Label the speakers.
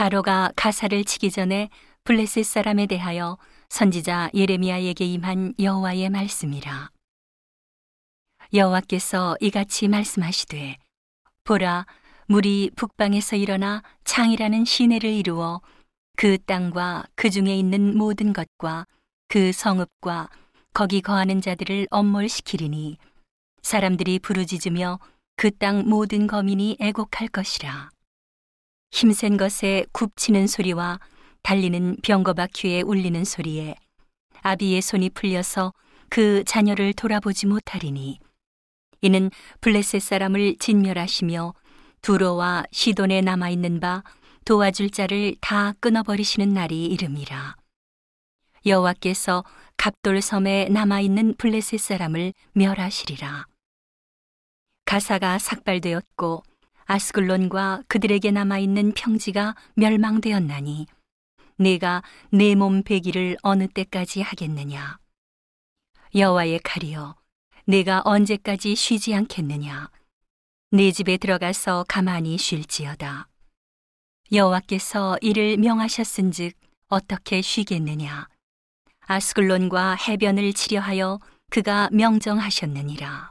Speaker 1: 바로가 가사를 치기 전에 블레셋 사람에 대하여 선지자 예레미야에게 임한 여호와의 말씀이라. 여호와께서 이같이 말씀하시되 보라 물이 북방에서 일어나 창이라는 시내를 이루어 그 땅과 그 중에 있는 모든 것과 그 성읍과 거기 거하는 자들을 엄몰시키리니 사람들이 부르짖으며 그 땅 모든 거민이 애곡할 것이라. 힘센 것에 굽치는 소리와 달리는 병거바퀴에 울리는 소리에 아비의 손이 풀려서 그 자녀를 돌아보지 못하리니 이는 블레셋 사람을 진멸하시며 두로와 시돈에 남아 있는 바 도와줄 자를 다 끊어버리시는 날이 이름이라. 여호와께서 갑돌 섬에 남아 있는 블레셋 사람을 멸하시리라. 가사가 삭발되었고 아스글론과 그들에게 남아 있는 평지가 멸망되었나니 내가 내 몸 베기를 어느 때까지 하겠느냐? 여호와의 칼이여, 내가 언제까지 쉬지 않겠느냐? 내 집에 들어가서 가만히 쉴지어다. 여호와께서 이를 명하셨은즉 어떻게 쉬겠느냐? 아스글론과 해변을 치려하여 그가 명정하셨느니라.